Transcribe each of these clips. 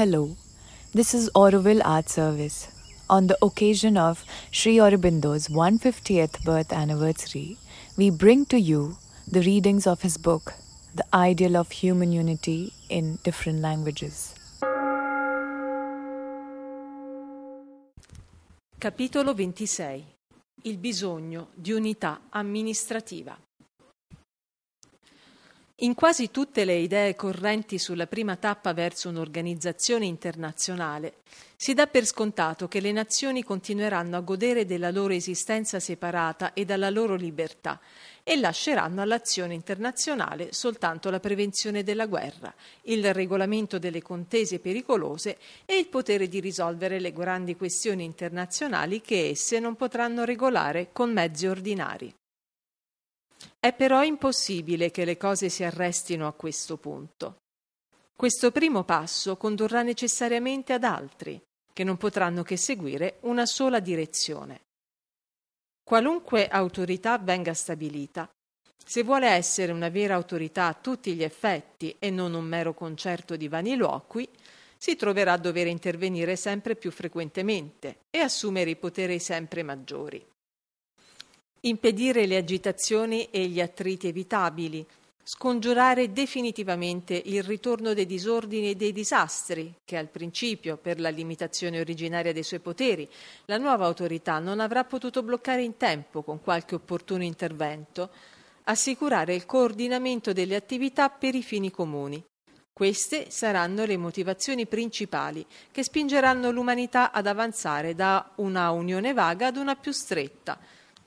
Hello, this is Auroville Art Service. On the occasion of Sri Aurobindo's 150th birth anniversary, we bring to you the readings of his book, The Ideal of Human Unity in Different Languages. Capitolo 26 Il bisogno di unità amministrativa. In quasi tutte le idee correnti sulla prima tappa verso un'organizzazione internazionale si dà per scontato che le nazioni continueranno a godere della loro esistenza separata e dalla loro libertà e lasceranno all'azione internazionale soltanto la prevenzione della guerra, il regolamento delle contese pericolose e il potere di risolvere le grandi questioni internazionali che esse non potranno regolare con mezzi ordinari. È però impossibile che le cose si arrestino a questo punto. Questo primo passo condurrà necessariamente ad altri, che non potranno che seguire una sola direzione. Qualunque autorità venga stabilita, se vuole essere una vera autorità a tutti gli effetti e non un mero concerto di vaniloqui, si troverà a dover intervenire sempre più frequentemente e assumere i poteri sempre maggiori impedire le agitazioni e gli attriti evitabili, scongiurare definitivamente il ritorno dei disordini e dei disastri, che al principio, per la limitazione originaria dei suoi poteri, la nuova autorità non avrà potuto bloccare in tempo con qualche opportuno intervento, assicurare il coordinamento delle attività per i fini comuni. Queste saranno le motivazioni principali che spingeranno l'umanità ad avanzare da una unione vaga ad una più stretta,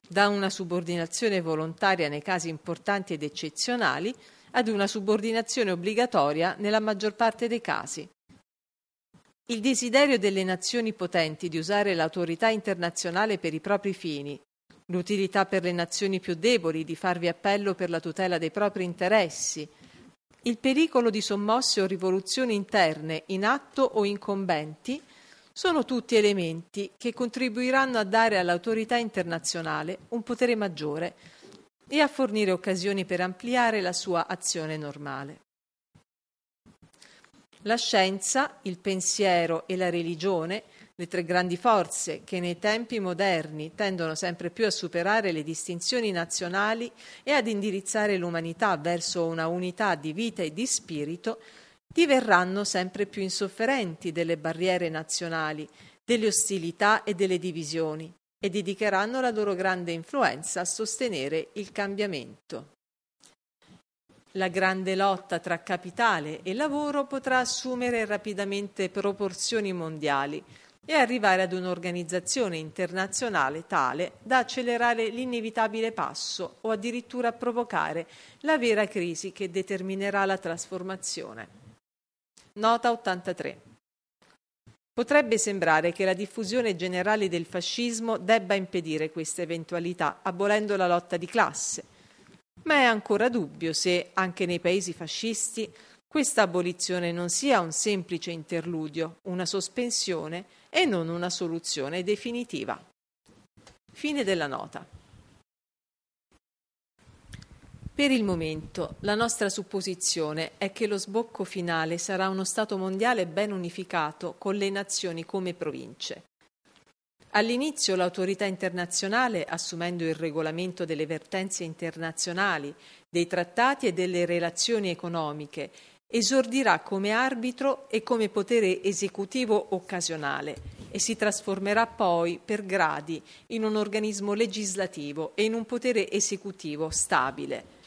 da una subordinazione volontaria nei casi importanti ed eccezionali ad una subordinazione obbligatoria nella maggior parte dei casi. Il desiderio delle nazioni potenti di usare l'autorità internazionale per i propri fini, l'utilità per le nazioni più deboli di farvi appello per la tutela dei propri interessi, il pericolo di sommosse o rivoluzioni interne in atto o incombenti sono tutti elementi che contribuiranno a dare all'autorità internazionale un potere maggiore e a fornire occasioni per ampliare la sua azione normale. La scienza, il pensiero e la religione, le tre grandi forze che nei tempi moderni tendono sempre più a superare le distinzioni nazionali e ad indirizzare l'umanità verso una unità di vita e di spirito, diverranno sempre più insofferenti delle barriere nazionali, delle ostilità e delle divisioni e dedicheranno la loro grande influenza a sostenere il cambiamento. La grande lotta tra capitale e lavoro potrà assumere rapidamente proporzioni mondiali e arrivare ad un'organizzazione internazionale tale da accelerare l'inevitabile passo o addirittura provocare la vera crisi che determinerà la trasformazione. Nota 83. Potrebbe sembrare che la diffusione generale del fascismo debba impedire questa eventualità, abolendo la lotta di classe, ma è ancora dubbio se, anche nei paesi fascisti, questa abolizione non sia un semplice interludio, una sospensione e non una soluzione definitiva. Fine della nota. Per il momento la nostra supposizione è che lo sbocco finale sarà uno Stato mondiale ben unificato con le nazioni come province. All'inizio l'autorità internazionale, assumendo il regolamento delle vertenze internazionali, dei trattati e delle relazioni economiche, esordirà come arbitro e come potere esecutivo occasionale e si trasformerà poi per gradi in un organismo legislativo e in un potere esecutivo stabile.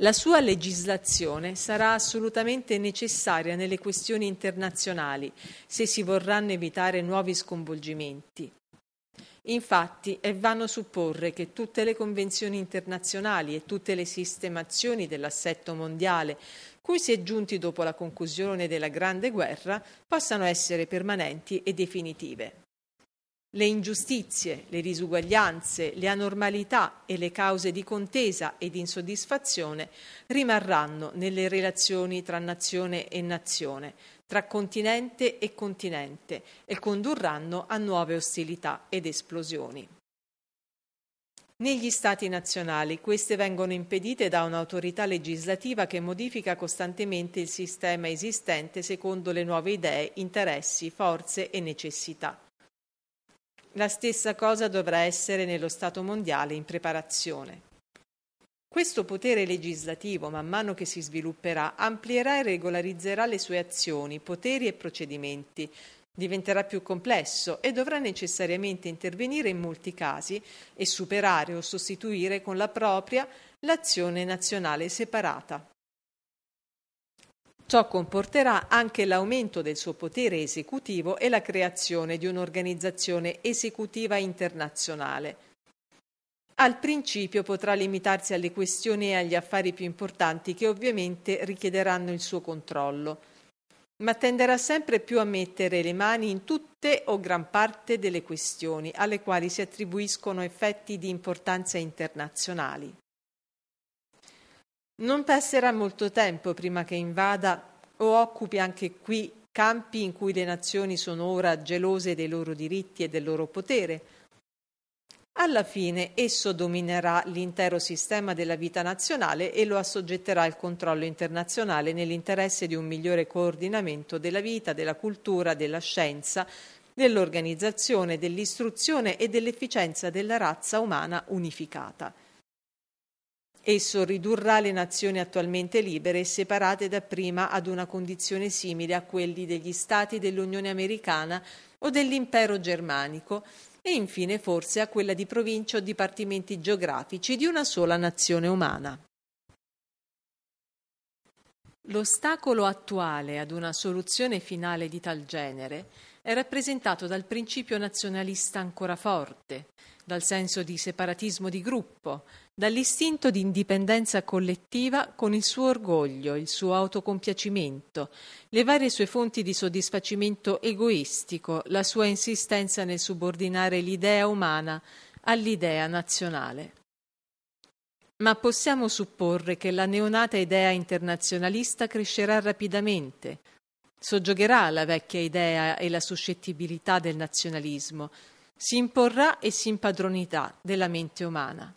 La sua legislazione sarà assolutamente necessaria nelle questioni internazionali se si vorranno evitare nuovi sconvolgimenti. Infatti è vano supporre che tutte le convenzioni internazionali e tutte le sistemazioni dell'assetto mondiale cui si è giunti dopo la conclusione della Grande Guerra possano essere permanenti e definitive. Le ingiustizie, le disuguaglianze, le anormalità e le cause di contesa e di insoddisfazione rimarranno nelle relazioni tra nazione e nazione, tra continente e continente e condurranno a nuove ostilità ed esplosioni. negli Stati nazionali. Queste vengono impedite da un'autorità legislativa che modifica costantemente il sistema esistente secondo le nuove idee, interessi, forze e necessità. La stessa cosa dovrà essere nello Stato mondiale in preparazione. Questo potere legislativo, man mano che si svilupperà, amplierà e regolarizzerà le sue azioni, poteri e procedimenti, diventerà più complesso e dovrà necessariamente intervenire in molti casi e superare o sostituire con la propria l'azione nazionale separata. Ciò comporterà anche l'aumento del suo potere esecutivo e la creazione di un'organizzazione esecutiva internazionale al principio potrà limitarsi alle questioni e agli affari più importanti che ovviamente richiederanno il suo controllo, ma tenderà sempre più a mettere le mani in tutte o gran parte delle questioni alle quali si attribuiscono effetti di importanza internazionali. Non passerà molto tempo prima che invada o occupi anche qui campi in cui le nazioni sono ora gelose dei loro diritti e del loro potere, alla fine esso dominerà l'intero sistema della vita nazionale e lo assoggetterà al controllo internazionale nell'interesse di un migliore coordinamento della vita, della cultura, della scienza, dell'organizzazione, dell'istruzione e dell'efficienza della razza umana unificata. Esso ridurrà le nazioni attualmente libere e separate dapprima ad una condizione simile a quelli degli Stati dell'Unione Americana o dell'Impero Germanico, e infine forse a quella di provincia o dipartimenti geografici di una sola nazione umana. L'ostacolo attuale ad una soluzione finale di tal genere è rappresentato dal principio nazionalista ancora forte, dal senso di separatismo di gruppo, dall'istinto di indipendenza collettiva con il suo orgoglio, il suo autocompiacimento, le varie sue fonti di soddisfacimento egoistico, la sua insistenza nel subordinare l'idea umana all'idea nazionale. Ma possiamo supporre che la neonata idea internazionalista crescerà rapidamente, soggiogherà la vecchia idea e la suscettibilità del nazionalismo, si imporrà e si impadronirà della mente umana.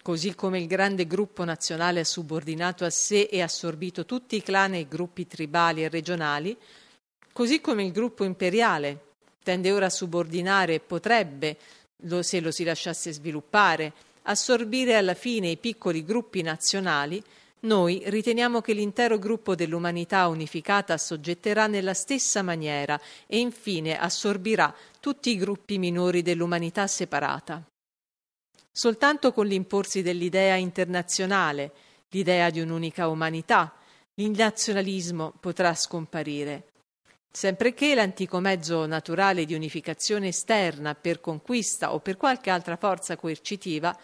Così come il grande gruppo nazionale ha subordinato a sé e assorbito tutti i clan e i gruppi tribali e regionali, così come il gruppo imperiale tende ora a subordinare e potrebbe, se lo si lasciasse sviluppare, assorbire alla fine i piccoli gruppi nazionali, noi riteniamo che l'intero gruppo dell'umanità unificata assoggetterà nella stessa maniera e infine assorbirà tutti i gruppi minori dell'umanità separata. Soltanto con l'imporsi dell'idea internazionale, l'idea di un'unica umanità, il nazionalismo potrà scomparire. Sempre che l'antico mezzo naturale di unificazione esterna per conquista o per qualche altra forza coercitiva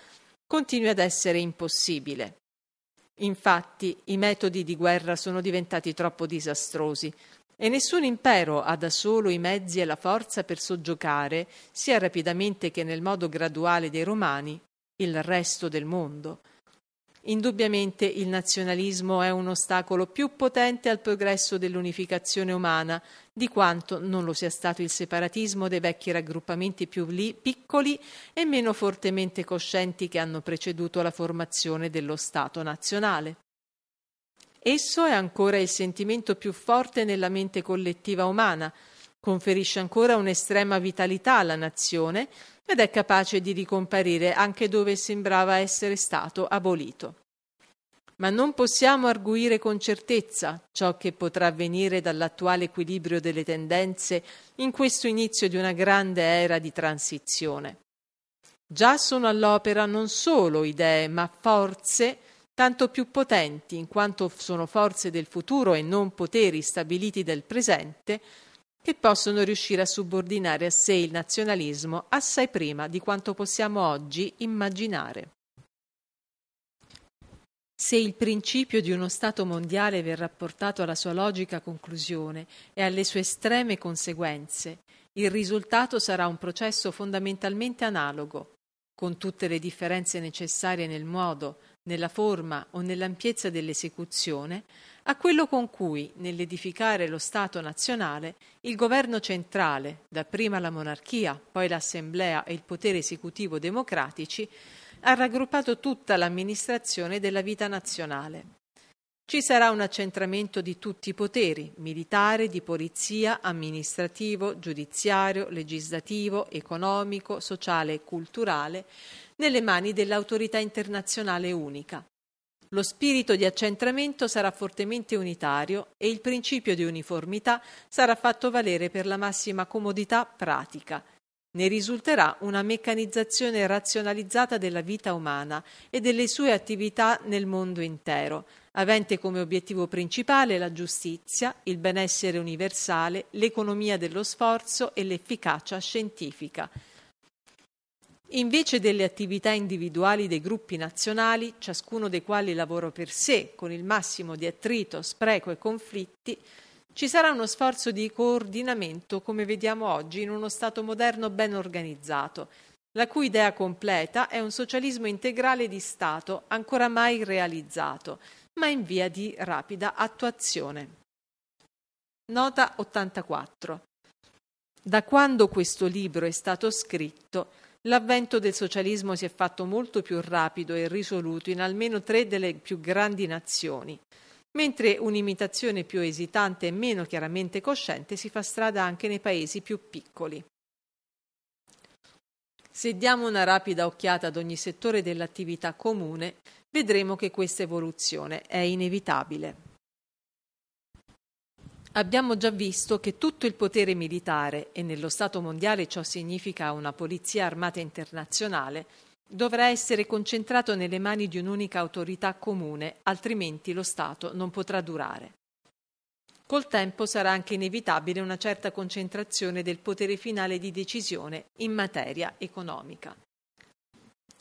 continui ad essere impossibile. Infatti i metodi di guerra sono diventati troppo disastrosi e nessun impero ha da solo i mezzi e la forza per soggiocare, sia rapidamente che nel modo graduale dei romani, il resto del mondo. Indubbiamente il nazionalismo è un ostacolo più potente al progresso dell'unificazione umana di quanto non lo sia stato il separatismo dei vecchi raggruppamenti più li, piccoli e meno fortemente coscienti che hanno preceduto la formazione dello Stato nazionale. Esso è ancora il sentimento più forte nella mente collettiva umana, conferisce ancora un'estrema vitalità alla nazione ed è capace di ricomparire anche dove sembrava essere stato abolito. Ma non possiamo arguire con certezza ciò che potrà avvenire dall'attuale equilibrio delle tendenze in questo inizio di una grande era di transizione. Già sono all'opera non solo idee, ma forze tanto più potenti, in quanto sono forze del futuro e non poteri stabiliti del presente, che possono riuscire a subordinare a sé il nazionalismo assai prima di quanto possiamo oggi immaginare. Se il principio di uno Stato mondiale verrà portato alla sua logica conclusione e alle sue estreme conseguenze, il risultato sarà un processo fondamentalmente analogo, con tutte le differenze necessarie nel modo, nella forma o nell'ampiezza dell'esecuzione, a quello con cui, nell'edificare lo Stato nazionale, il governo centrale, dapprima la monarchia, poi l'assemblea e il potere esecutivo democratici, ha raggruppato tutta l'amministrazione della vita nazionale. Ci sarà un accentramento di tutti i poteri, militare, di polizia, amministrativo, giudiziario, legislativo, economico, sociale e culturale, nelle mani dell'autorità internazionale unica. Lo spirito di accentramento sarà fortemente unitario e il principio di uniformità sarà fatto valere per la massima comodità pratica. Ne risulterà una meccanizzazione razionalizzata della vita umana e delle sue attività nel mondo intero, avente come obiettivo principale la giustizia, il benessere universale, l'economia dello sforzo e l'efficacia scientifica. Invece delle attività individuali dei gruppi nazionali, ciascuno dei quali lavora per sé, con il massimo di attrito, spreco e conflitti, ci sarà uno sforzo di coordinamento, come vediamo oggi, in uno Stato moderno ben organizzato, la cui idea completa è un socialismo integrale di Stato ancora mai realizzato, ma in via di rapida attuazione. Nota 84. Da quando questo libro è stato scritto, L'avvento del socialismo si è fatto molto più rapido e risoluto in almeno tre delle più grandi nazioni, mentre un'imitazione più esitante e meno chiaramente cosciente si fa strada anche nei paesi più piccoli. Se diamo una rapida occhiata ad ogni settore dell'attività comune, vedremo che questa evoluzione è inevitabile. Abbiamo già visto che tutto il potere militare, e nello Stato mondiale ciò significa una polizia armata internazionale, dovrà essere concentrato nelle mani di un'unica autorità comune, altrimenti lo Stato non potrà durare. Col tempo sarà anche inevitabile una certa concentrazione del potere finale di decisione in materia economica.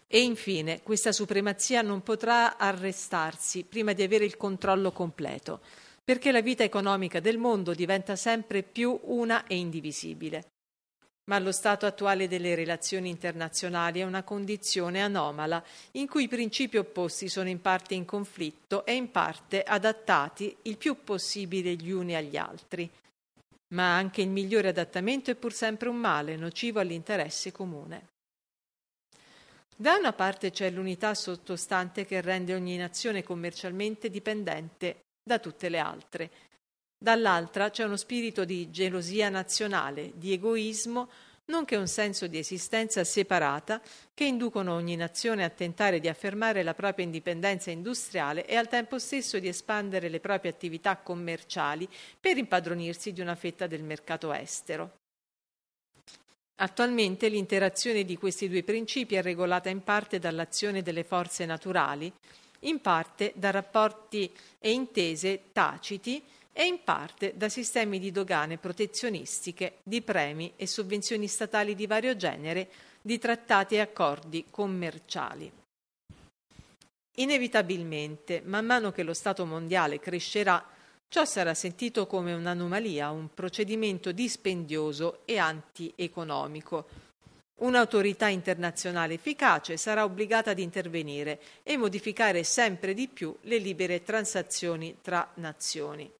E infine, questa supremazia non potrà arrestarsi prima di avere il controllo completo perché la vita economica del mondo diventa sempre più una e indivisibile. Ma lo stato attuale delle relazioni internazionali è una condizione anomala in cui i principi opposti sono in parte in conflitto e in parte adattati il più possibile gli uni agli altri. Ma anche il migliore adattamento è pur sempre un male nocivo all'interesse comune. Da una parte c'è l'unità sottostante che rende ogni nazione commercialmente dipendente da tutte le altre. Dall'altra c'è uno spirito di gelosia nazionale, di egoismo, nonché un senso di esistenza separata che inducono ogni nazione a tentare di affermare la propria indipendenza industriale e al tempo stesso di espandere le proprie attività commerciali per impadronirsi di una fetta del mercato estero. Attualmente l'interazione di questi due principi è regolata in parte dall'azione delle forze naturali, in parte da rapporti e intese taciti e in parte da sistemi di dogane protezionistiche, di premi e sovvenzioni statali di vario genere, di trattati e accordi commerciali. Inevitabilmente, man mano che lo Stato mondiale crescerà, ciò sarà sentito come un'anomalia, un procedimento dispendioso e antieconomico, Un'autorità internazionale efficace sarà obbligata ad intervenire e modificare sempre di più le libere transazioni tra nazioni.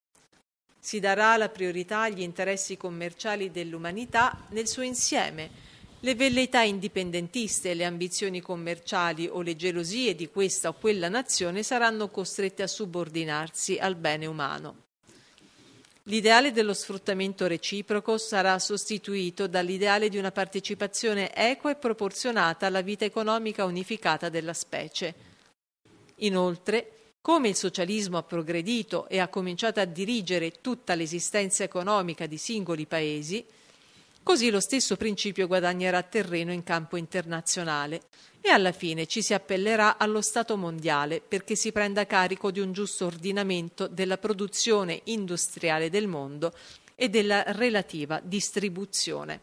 Si darà la priorità agli interessi commerciali dell'umanità nel suo insieme. Le velleità indipendentiste, le ambizioni commerciali o le gelosie di questa o quella nazione saranno costrette a subordinarsi al bene umano. L'ideale dello sfruttamento reciproco sarà sostituito dall'ideale di una partecipazione equa e proporzionata alla vita economica unificata della specie. Inoltre, come il socialismo ha progredito e ha cominciato a dirigere tutta l'esistenza economica di singoli paesi, Così lo stesso principio guadagnerà terreno in campo internazionale e alla fine ci si appellerà allo Stato mondiale perché si prenda carico di un giusto ordinamento della produzione industriale del mondo e della relativa distribuzione.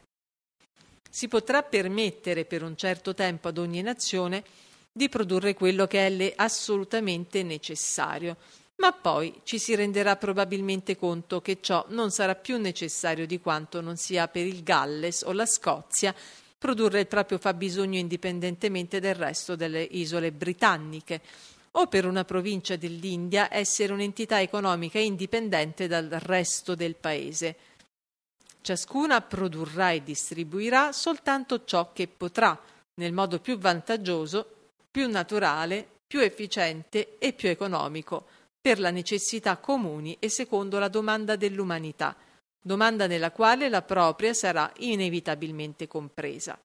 Si potrà permettere per un certo tempo ad ogni nazione di produrre quello che è assolutamente necessario, ma poi ci si renderà probabilmente conto che ciò non sarà più necessario di quanto non sia per il Galles o la Scozia produrre il proprio fabbisogno indipendentemente del resto delle isole britanniche, o per una provincia dell'India essere un'entità economica indipendente dal resto del paese. Ciascuna produrrà e distribuirà soltanto ciò che potrà, nel modo più vantaggioso, più naturale, più efficiente e più economico, per la necessità comuni e secondo la domanda dell'umanità, domanda nella quale la propria sarà inevitabilmente compresa.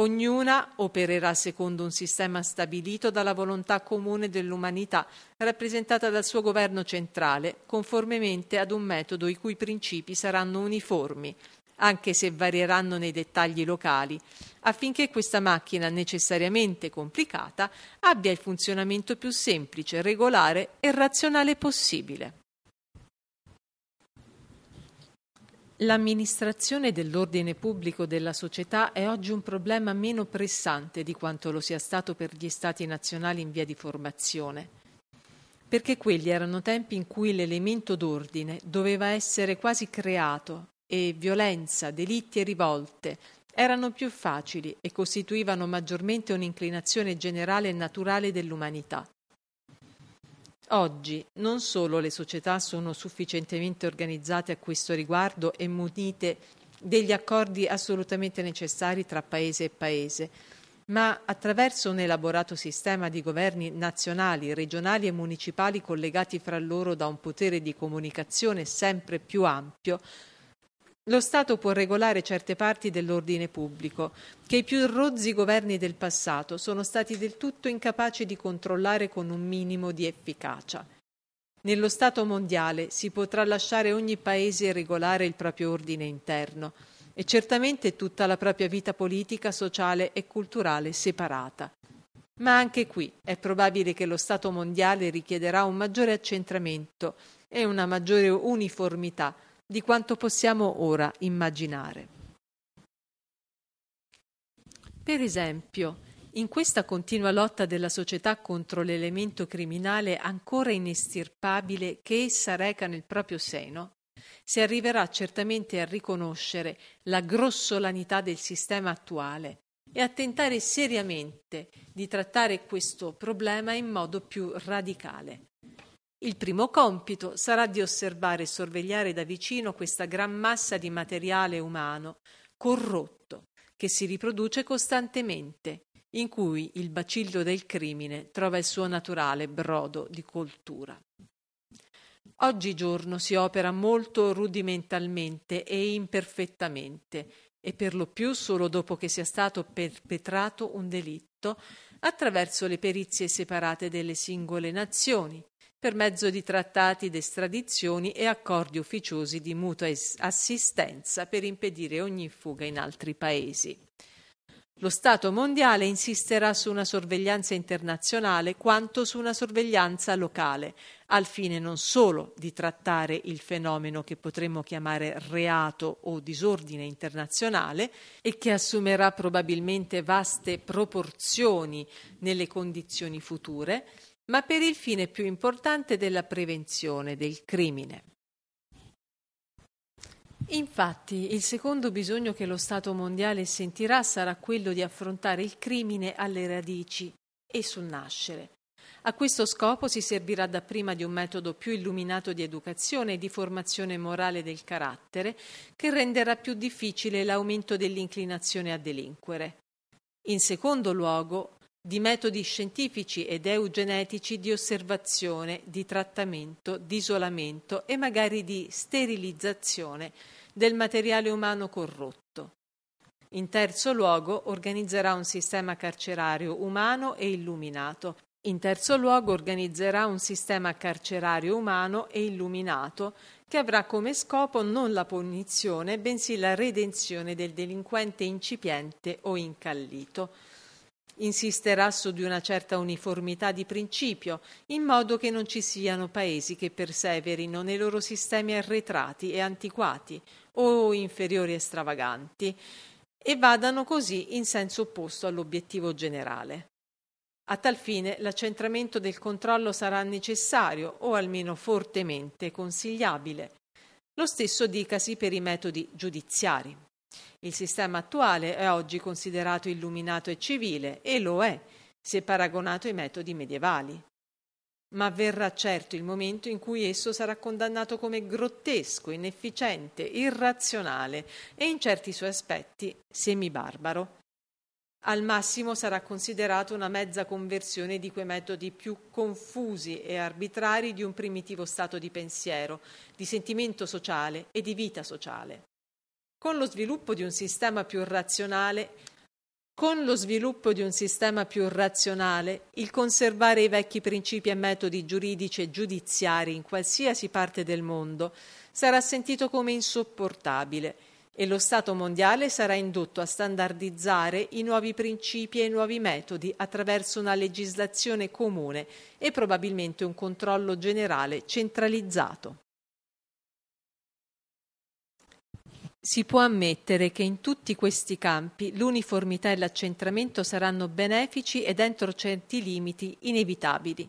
Ognuna opererà secondo un sistema stabilito dalla volontà comune dell'umanità, rappresentata dal suo governo centrale, conformemente ad un metodo i cui principi saranno uniformi, anche se varieranno nei dettagli locali, affinché questa macchina necessariamente complicata abbia il funzionamento più semplice, regolare e razionale possibile. L'amministrazione dell'ordine pubblico della società è oggi un problema meno pressante di quanto lo sia stato per gli Stati nazionali in via di formazione, perché quelli erano tempi in cui l'elemento d'ordine doveva essere quasi creato e violenza, delitti e rivolte erano più facili e costituivano maggiormente un'inclinazione generale e naturale dell'umanità. Oggi non solo le società sono sufficientemente organizzate a questo riguardo e munite degli accordi assolutamente necessari tra paese e paese, ma attraverso un elaborato sistema di governi nazionali, regionali e municipali collegati fra loro da un potere di comunicazione sempre più ampio, lo Stato può regolare certe parti dell'ordine pubblico, che i più rozzi governi del passato sono stati del tutto incapaci di controllare con un minimo di efficacia. Nello Stato mondiale si potrà lasciare ogni paese regolare il proprio ordine interno e certamente tutta la propria vita politica, sociale e culturale separata. Ma anche qui è probabile che lo Stato mondiale richiederà un maggiore accentramento e una maggiore uniformità di quanto possiamo ora immaginare. Per esempio, in questa continua lotta della società contro l'elemento criminale ancora inestirpabile che essa reca nel proprio seno, si arriverà certamente a riconoscere la grossolanità del sistema attuale e a tentare seriamente di trattare questo problema in modo più radicale. Il primo compito sarà di osservare e sorvegliare da vicino questa gran massa di materiale umano corrotto che si riproduce costantemente, in cui il bacillo del crimine trova il suo naturale brodo di coltura. Oggigiorno si opera molto rudimentalmente e imperfettamente, e per lo più solo dopo che sia stato perpetrato un delitto, attraverso le perizie separate delle singole nazioni, per mezzo di trattati d'estradizione e accordi ufficiosi di mutua assistenza per impedire ogni fuga in altri paesi. Lo Stato mondiale insisterà su una sorveglianza internazionale quanto su una sorveglianza locale, al fine non solo di trattare il fenomeno che potremmo chiamare reato o disordine internazionale e che assumerà probabilmente vaste proporzioni nelle condizioni future, ma per il fine più importante della prevenzione del crimine. Infatti, il secondo bisogno che lo Stato mondiale sentirà sarà quello di affrontare il crimine alle radici e sul nascere. A questo scopo si servirà dapprima di un metodo più illuminato di educazione e di formazione morale del carattere, che renderà più difficile l'aumento dell'inclinazione a delinquere. In secondo luogo, di metodi scientifici ed eugenetici di osservazione, di trattamento, di isolamento e magari di sterilizzazione del materiale umano corrotto. In terzo luogo organizzerà un sistema carcerario umano e illuminato. In terzo luogo organizzerà un sistema carcerario umano e illuminato che avrà come scopo non la punizione, bensì la redenzione del delinquente incipiente o incallito insisterà su di una certa uniformità di principio, in modo che non ci siano paesi che perseverino nei loro sistemi arretrati e antiquati o inferiori e stravaganti e vadano così in senso opposto all'obiettivo generale. A tal fine l'accentramento del controllo sarà necessario o almeno fortemente consigliabile. Lo stesso dicasi per i metodi giudiziari. Il sistema attuale è oggi considerato illuminato e civile e lo è, se paragonato ai metodi medievali. Ma verrà certo il momento in cui esso sarà condannato come grottesco, inefficiente, irrazionale e in certi suoi aspetti semibarbaro. Al massimo sarà considerato una mezza conversione di quei metodi più confusi e arbitrari di un primitivo stato di pensiero, di sentimento sociale e di vita sociale. Con lo sviluppo di un sistema più razionale, con lo sviluppo di un sistema più razionale, il conservare i vecchi principi e metodi giuridici e giudiziari in qualsiasi parte del mondo sarà sentito come insopportabile e lo Stato mondiale sarà indotto a standardizzare i nuovi principi e i nuovi metodi attraverso una legislazione comune e probabilmente un controllo generale centralizzato. Si può ammettere che in tutti questi campi l'uniformità e l'accentramento saranno benefici ed entro certi limiti inevitabili.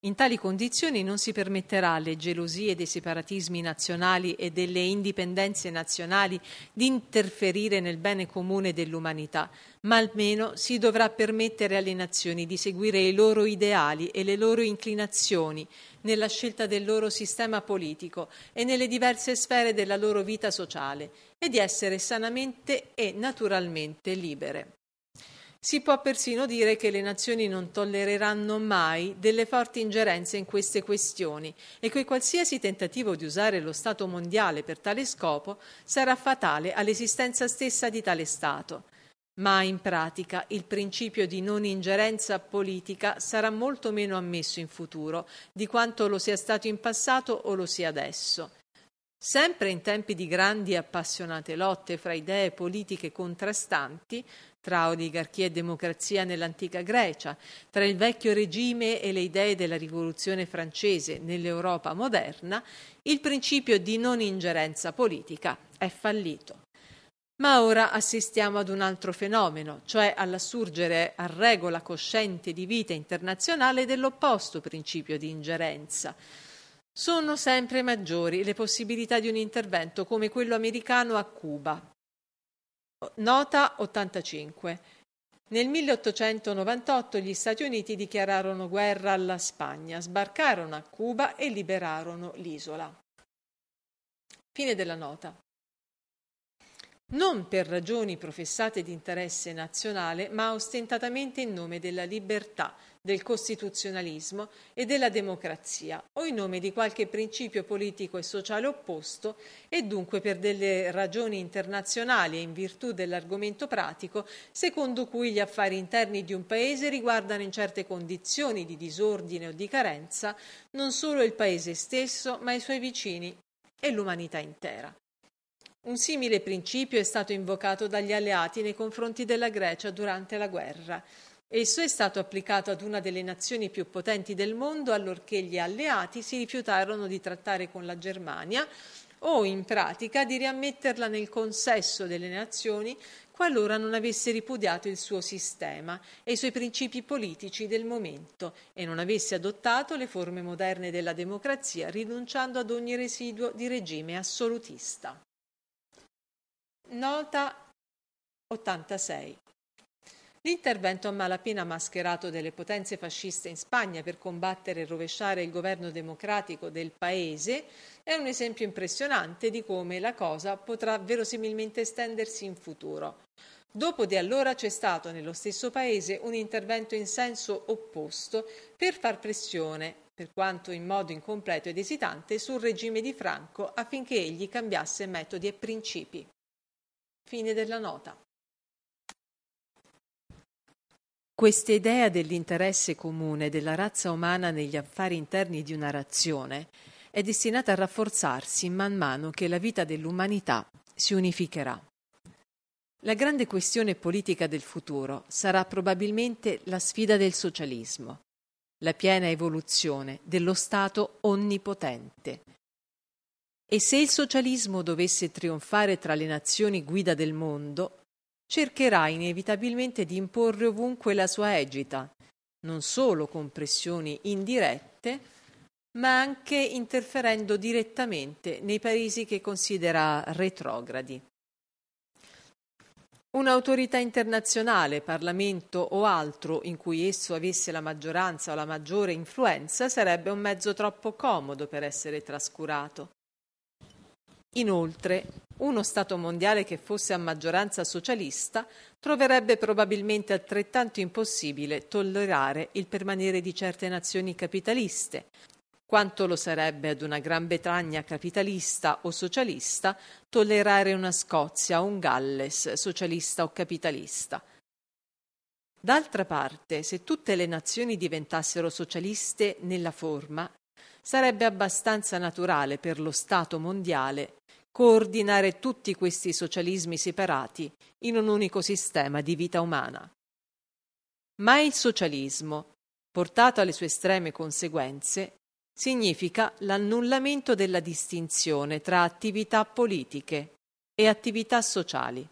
In tali condizioni non si permetterà alle gelosie dei separatismi nazionali e delle indipendenze nazionali di interferire nel bene comune dell'umanità, ma almeno si dovrà permettere alle nazioni di seguire i loro ideali e le loro inclinazioni nella scelta del loro sistema politico e nelle diverse sfere della loro vita sociale e di essere sanamente e naturalmente libere. Si può persino dire che le nazioni non tollereranno mai delle forti ingerenze in queste questioni e che qualsiasi tentativo di usare lo Stato mondiale per tale scopo sarà fatale all'esistenza stessa di tale Stato. Ma in pratica il principio di non ingerenza politica sarà molto meno ammesso in futuro di quanto lo sia stato in passato o lo sia adesso. Sempre in tempi di grandi e appassionate lotte fra idee politiche contrastanti, tra oligarchia e democrazia nell'antica Grecia, tra il vecchio regime e le idee della rivoluzione francese nell'Europa moderna, il principio di non ingerenza politica è fallito. Ma ora assistiamo ad un altro fenomeno, cioè all'assurgere a regola cosciente di vita internazionale dell'opposto principio di ingerenza. Sono sempre maggiori le possibilità di un intervento come quello americano a Cuba, Nota 85. Nel 1898 gli Stati Uniti dichiararono guerra alla Spagna, sbarcarono a Cuba e liberarono l'isola. Fine della nota. Non per ragioni professate di interesse nazionale, ma ostentatamente in nome della libertà, del costituzionalismo e della democrazia, o in nome di qualche principio politico e sociale opposto, e dunque per delle ragioni internazionali e in virtù dell'argomento pratico, secondo cui gli affari interni di un paese riguardano in certe condizioni di disordine o di carenza non solo il paese stesso, ma i suoi vicini e l'umanità intera. Un simile principio è stato invocato dagli alleati nei confronti della Grecia durante la guerra. Esso è stato applicato ad una delle nazioni più potenti del mondo allorché gli alleati si rifiutarono di trattare con la Germania o in pratica di riammetterla nel consesso delle nazioni qualora non avesse ripudiato il suo sistema e i suoi principi politici del momento e non avesse adottato le forme moderne della democrazia rinunciando ad ogni residuo di regime assolutista. Nota 86. L'intervento a malapena mascherato delle potenze fasciste in Spagna per combattere e rovesciare il governo democratico del paese è un esempio impressionante di come la cosa potrà verosimilmente estendersi in futuro. Dopo di allora c'è stato nello stesso paese un intervento in senso opposto per far pressione, per quanto in modo incompleto ed esitante, sul regime di Franco affinché egli cambiasse metodi e principi. Fine della nota. Questa idea dell'interesse comune della razza umana negli affari interni di una nazione è destinata a rafforzarsi man mano che la vita dell'umanità si unificherà. La grande questione politica del futuro sarà probabilmente la sfida del socialismo, la piena evoluzione dello Stato onnipotente. E se il socialismo dovesse trionfare tra le nazioni guida del mondo, cercherà inevitabilmente di imporre ovunque la sua egita, non solo con pressioni indirette, ma anche interferendo direttamente nei paesi che considera retrogradi. Un'autorità internazionale, Parlamento o altro in cui esso avesse la maggioranza o la maggiore influenza sarebbe un mezzo troppo comodo per essere trascurato. Inoltre, uno Stato mondiale che fosse a maggioranza socialista troverebbe probabilmente altrettanto impossibile tollerare il permanere di certe nazioni capitaliste, quanto lo sarebbe ad una Gran Bretagna capitalista o socialista tollerare una Scozia o un Galles socialista o capitalista. D'altra parte, se tutte le nazioni diventassero socialiste nella forma, sarebbe abbastanza naturale per lo Stato mondiale coordinare tutti questi socialismi separati in un unico sistema di vita umana. Ma il socialismo, portato alle sue estreme conseguenze, significa l'annullamento della distinzione tra attività politiche e attività sociali.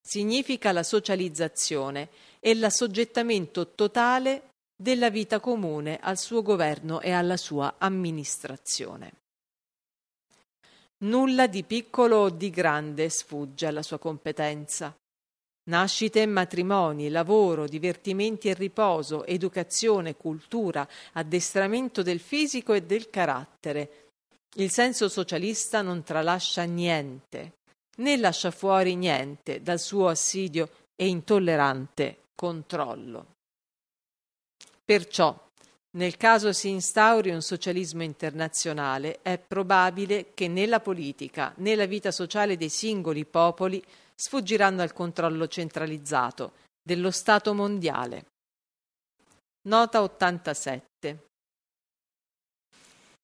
Significa la socializzazione e l'assoggettamento totale della vita comune al suo governo e alla sua amministrazione. Nulla di piccolo o di grande sfugge alla sua competenza. Nascite e matrimoni, lavoro, divertimenti e riposo, educazione, cultura, addestramento del fisico e del carattere. Il senso socialista non tralascia niente, né lascia fuori niente dal suo assidio e intollerante controllo. Perciò, nel caso si instauri un socialismo internazionale, è probabile che né la politica né la vita sociale dei singoli popoli sfuggiranno al controllo centralizzato dello Stato mondiale. Nota 87.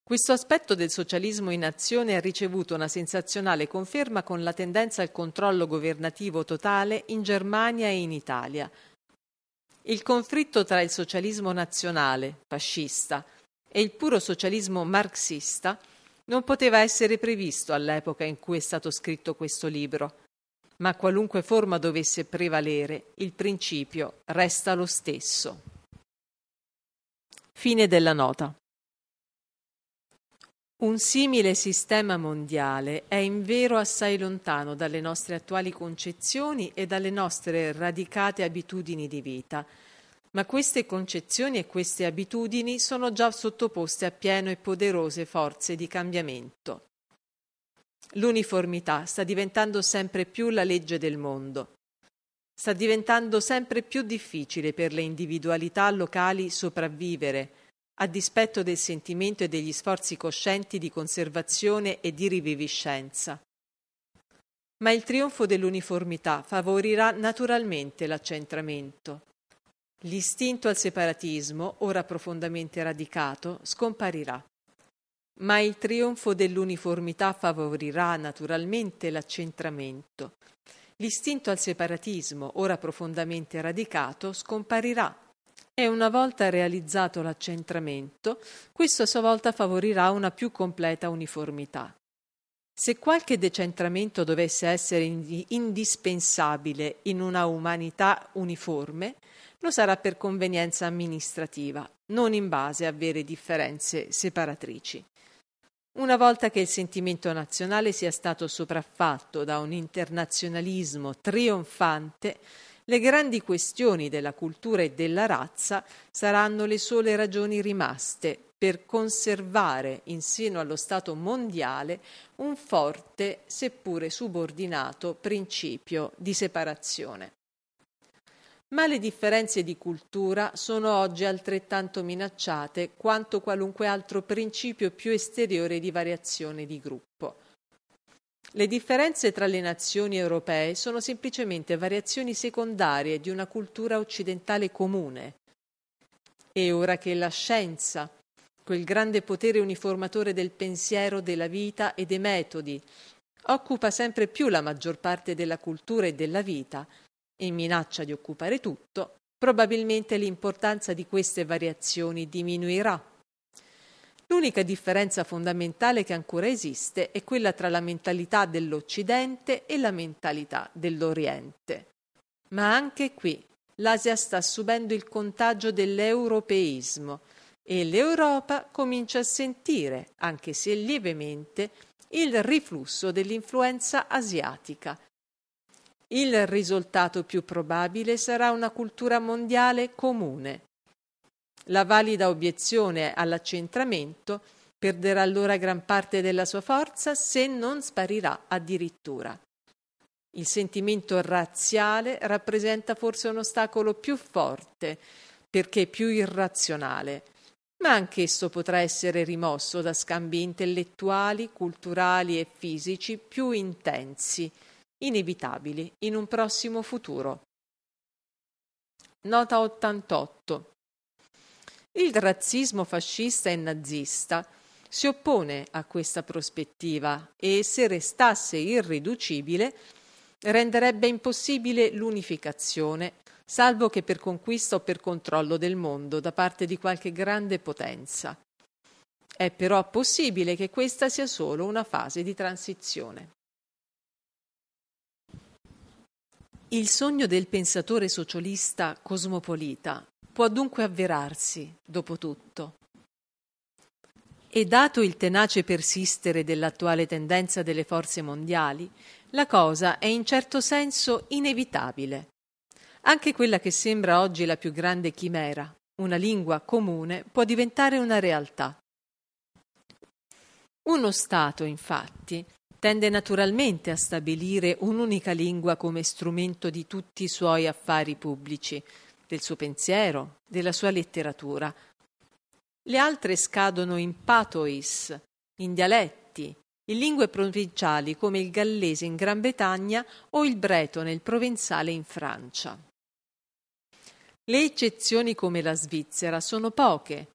Questo aspetto del socialismo in azione ha ricevuto una sensazionale conferma con la tendenza al controllo governativo totale in Germania e in Italia. Il conflitto tra il socialismo nazionale, fascista, e il puro socialismo marxista non poteva essere previsto all'epoca in cui è stato scritto questo libro ma qualunque forma dovesse prevalere, il principio resta lo stesso. Fine della nota. Un simile sistema mondiale è in vero assai lontano dalle nostre attuali concezioni e dalle nostre radicate abitudini di vita, ma queste concezioni e queste abitudini sono già sottoposte a pieno e poderose forze di cambiamento. L'uniformità sta diventando sempre più la legge del mondo. Sta diventando sempre più difficile per le individualità locali sopravvivere, a dispetto del sentimento e degli sforzi coscienti di conservazione e di riviviscenza. Ma il trionfo dell'uniformità favorirà naturalmente l'accentramento. L'istinto al separatismo, ora profondamente radicato, scomparirà. Ma il trionfo dell'uniformità favorirà naturalmente l'accentramento. L'istinto al separatismo, ora profondamente radicato, scomparirà. E una volta realizzato l'accentramento, questo a sua volta favorirà una più completa uniformità. Se qualche decentramento dovesse essere indispensabile in una umanità uniforme, lo sarà per convenienza amministrativa, non in base a vere differenze separatrici. Una volta che il sentimento nazionale sia stato sopraffatto da un internazionalismo trionfante, le grandi questioni della cultura e della razza saranno le sole ragioni rimaste per conservare in seno allo Stato mondiale un forte, seppure subordinato, principio di separazione ma le differenze di cultura sono oggi altrettanto minacciate quanto qualunque altro principio più esteriore di variazione di gruppo. Le differenze tra le nazioni europee sono semplicemente variazioni secondarie di una cultura occidentale comune. E ora che la scienza, quel grande potere uniformatore del pensiero, della vita e dei metodi, occupa sempre più la maggior parte della cultura e della vita, e minaccia di occupare tutto, probabilmente l'importanza di queste variazioni diminuirà. L'unica differenza fondamentale che ancora esiste è quella tra la mentalità dell'Occidente e la mentalità dell'Oriente. Ma anche qui l'Asia sta subendo il contagio dell'europeismo e l'Europa comincia a sentire, anche se lievemente, il riflusso dell'influenza asiatica il risultato più probabile sarà una cultura mondiale comune. La valida obiezione all'accentramento perderà allora gran parte della sua forza se non sparirà addirittura. Il sentimento razziale rappresenta forse un ostacolo più forte perché più irrazionale, ma anch'esso potrà essere rimosso da scambi intellettuali, culturali e fisici più intensi, inevitabili in un prossimo futuro. Nota 88. Il razzismo fascista e nazista si oppone a questa prospettiva e se restasse irriducibile renderebbe impossibile l'unificazione, salvo che per conquista o per controllo del mondo da parte di qualche grande potenza. È però possibile che questa sia solo una fase di transizione. Il sogno del pensatore socialista cosmopolita può dunque avverarsi, dopo tutto. E dato il tenace persistere dell'attuale tendenza delle forze mondiali, la cosa è in certo senso inevitabile. Anche quella che sembra oggi la più grande chimera, una lingua comune, può diventare una realtà. Uno Stato, infatti, tende naturalmente a stabilire un'unica lingua come strumento di tutti i suoi affari pubblici, del suo pensiero, della sua letteratura. Le altre scadono in patois, in dialetti, in lingue provinciali come il gallese in Gran Bretagna o il bretone, il provenzale in Francia. Le eccezioni come la Svizzera sono poche,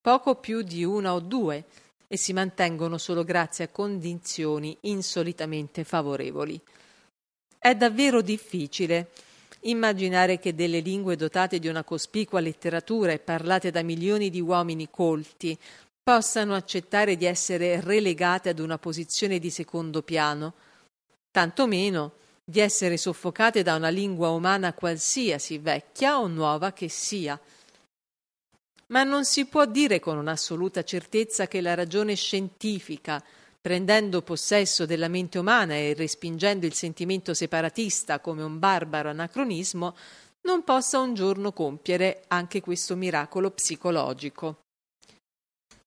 poco più di una o due, e si mantengono solo grazie a condizioni insolitamente favorevoli. È davvero difficile immaginare che delle lingue dotate di una cospicua letteratura e parlate da milioni di uomini colti possano accettare di essere relegate ad una posizione di secondo piano, tantomeno di essere soffocate da una lingua umana qualsiasi, vecchia o nuova che sia. Ma non si può dire con un'assoluta certezza che la ragione scientifica, prendendo possesso della mente umana e respingendo il sentimento separatista come un barbaro anacronismo, non possa un giorno compiere anche questo miracolo psicologico.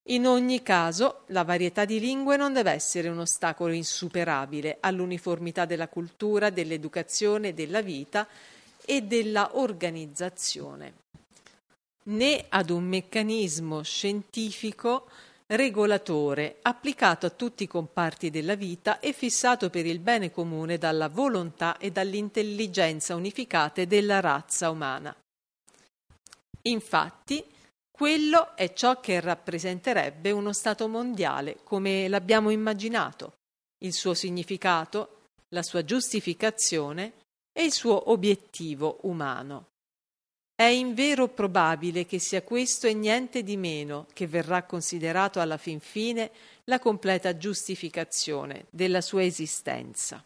In ogni caso, la varietà di lingue non deve essere un ostacolo insuperabile all'uniformità della cultura, dell'educazione, della vita e della organizzazione, né ad un meccanismo scientifico regolatore applicato a tutti i comparti della vita e fissato per il bene comune dalla volontà e dall'intelligenza unificate della razza umana. Infatti, quello è ciò che rappresenterebbe uno Stato mondiale come l'abbiamo immaginato, il suo significato, la sua giustificazione e il suo obiettivo umano. È invero probabile che sia questo e niente di meno che verrà considerato alla fin fine la completa giustificazione della sua esistenza.